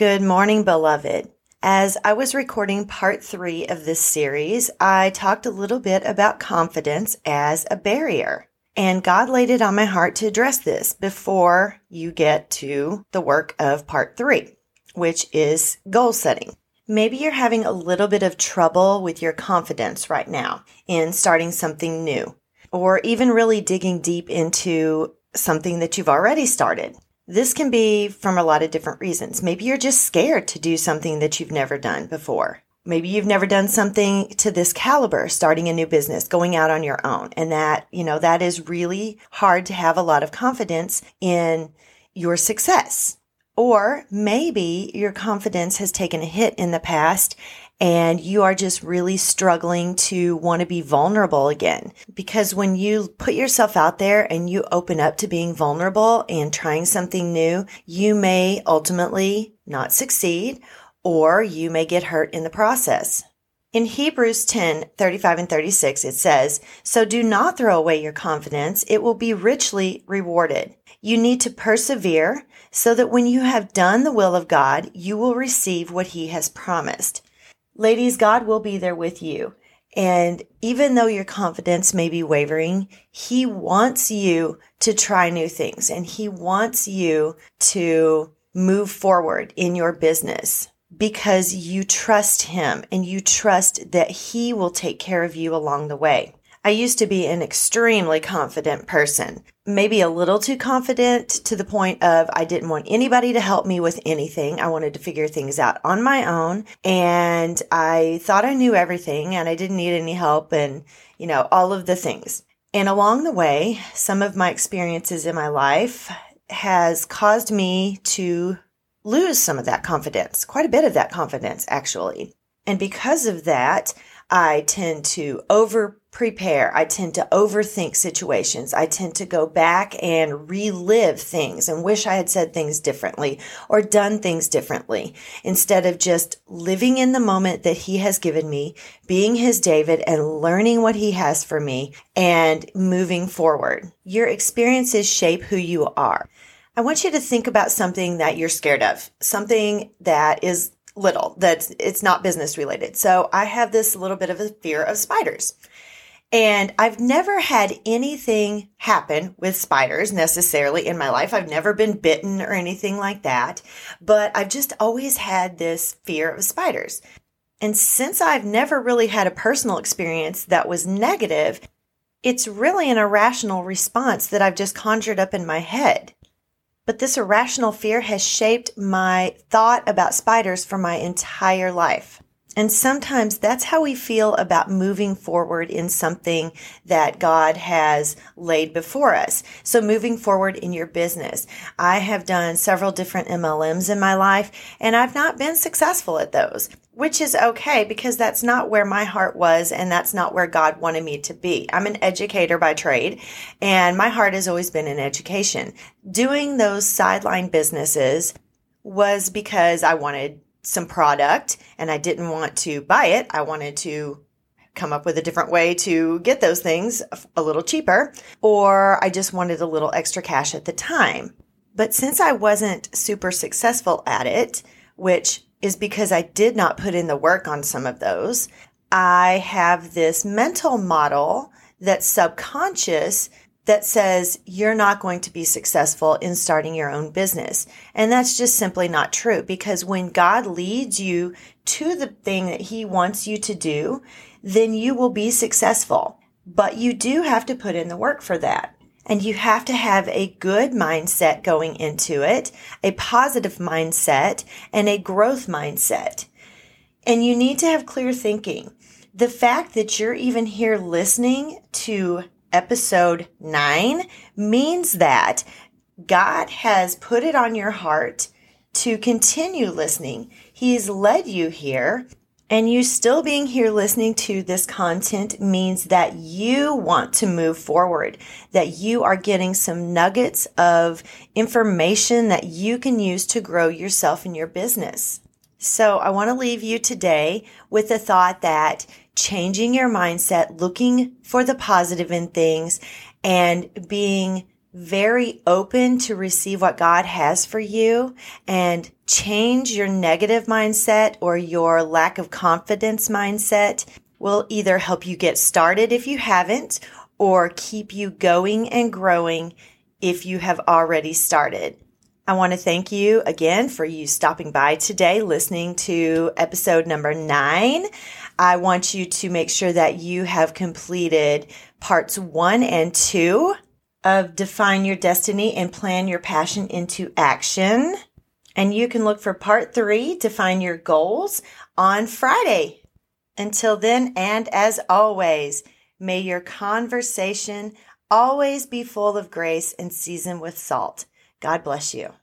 Good morning, beloved. As I was recording part three of this series, I talked a little bit about confidence as a barrier. And God laid it on my heart to address this before you get to the work of part three, which is goal setting. Maybe you're having a little bit of trouble with your confidence right now in starting something new, or even really digging deep into something that you've already started. This can be from a lot of different reasons. Maybe you're just scared to do something that you've never done before. Maybe you've never done something to this caliber, starting a new business, going out on your own. And that, you know, that is really hard to have a lot of confidence in your success. Or maybe your confidence has taken a hit in the past and you are just really struggling to want to be vulnerable again. Because when you put yourself out there and you open up to being vulnerable and trying something new, you may ultimately not succeed or you may get hurt in the process. In Hebrews 10, 35 and 36, it says, So do not throw away your confidence. It will be richly rewarded. You need to persevere so that when you have done the will of God, you will receive what he has promised. Ladies, God will be there with you. And even though your confidence may be wavering, He wants you to try new things and He wants you to move forward in your business because you trust Him and you trust that He will take care of you along the way. I used to be an extremely confident person, maybe a little too confident to the point of I didn't want anybody to help me with anything. I wanted to figure things out on my own and I thought I knew everything and I didn't need any help and, you know, all of the things. And along the way, some of my experiences in my life has caused me to lose some of that confidence, quite a bit of that confidence actually. And because of that, I tend to over prepare. I tend to overthink situations. I tend to go back and relive things and wish I had said things differently or done things differently instead of just living in the moment that he has given me, being his David and learning what he has for me and moving forward. Your experiences shape who you are. I want you to think about something that you're scared of, something that is little, that it's not business related. So I have this little bit of a fear of spiders. And I've never had anything happen with spiders necessarily in my life. I've never been bitten or anything like that, but I've just always had this fear of spiders. And since I've never really had a personal experience that was negative, it's really an irrational response that I've just conjured up in my head. But this irrational fear has shaped my thought about spiders for my entire life. And sometimes that's how we feel about moving forward in something that God has laid before us. So moving forward in your business. I have done several different MLMs in my life and I've not been successful at those, which is okay because that's not where my heart was and that's not where God wanted me to be. I'm an educator by trade and my heart has always been in education. Doing those sideline businesses was because I wanted some product and I didn't want to buy it. I wanted to come up with a different way to get those things a little cheaper, or I just wanted a little extra cash at the time. But since I wasn't super successful at it, which is because I did not put in the work on some of those, I have this mental model that's subconscious that says you're not going to be successful in starting your own business. And that's just simply not true because when God leads you to the thing that he wants you to do, then you will be successful. But you do have to put in the work for that. And you have to have a good mindset going into it, a positive mindset, and a growth mindset. And you need to have clear thinking. The fact that you're even here listening to episode nine means that God has put it on your heart to continue listening. He's led you here. And you still being here listening to this content means that you want to move forward, that you are getting some nuggets of information that you can use to grow yourself and your business. So I want to leave you today with the thought that changing your mindset, looking for the positive in things and being very open to receive what God has for you and change your negative mindset or your lack of confidence mindset will either help you get started if you haven't or keep you going and growing if you have already started. I want to thank you again for you stopping by today, listening to episode number nine. I want you to make sure that you have completed parts one and two of Define Your Destiny and Plan Your Passion into Action. And you can look for part three, Define Your Goals, on Friday. Until then, and as always, may your conversation always be full of grace and seasoned with salt. God bless you.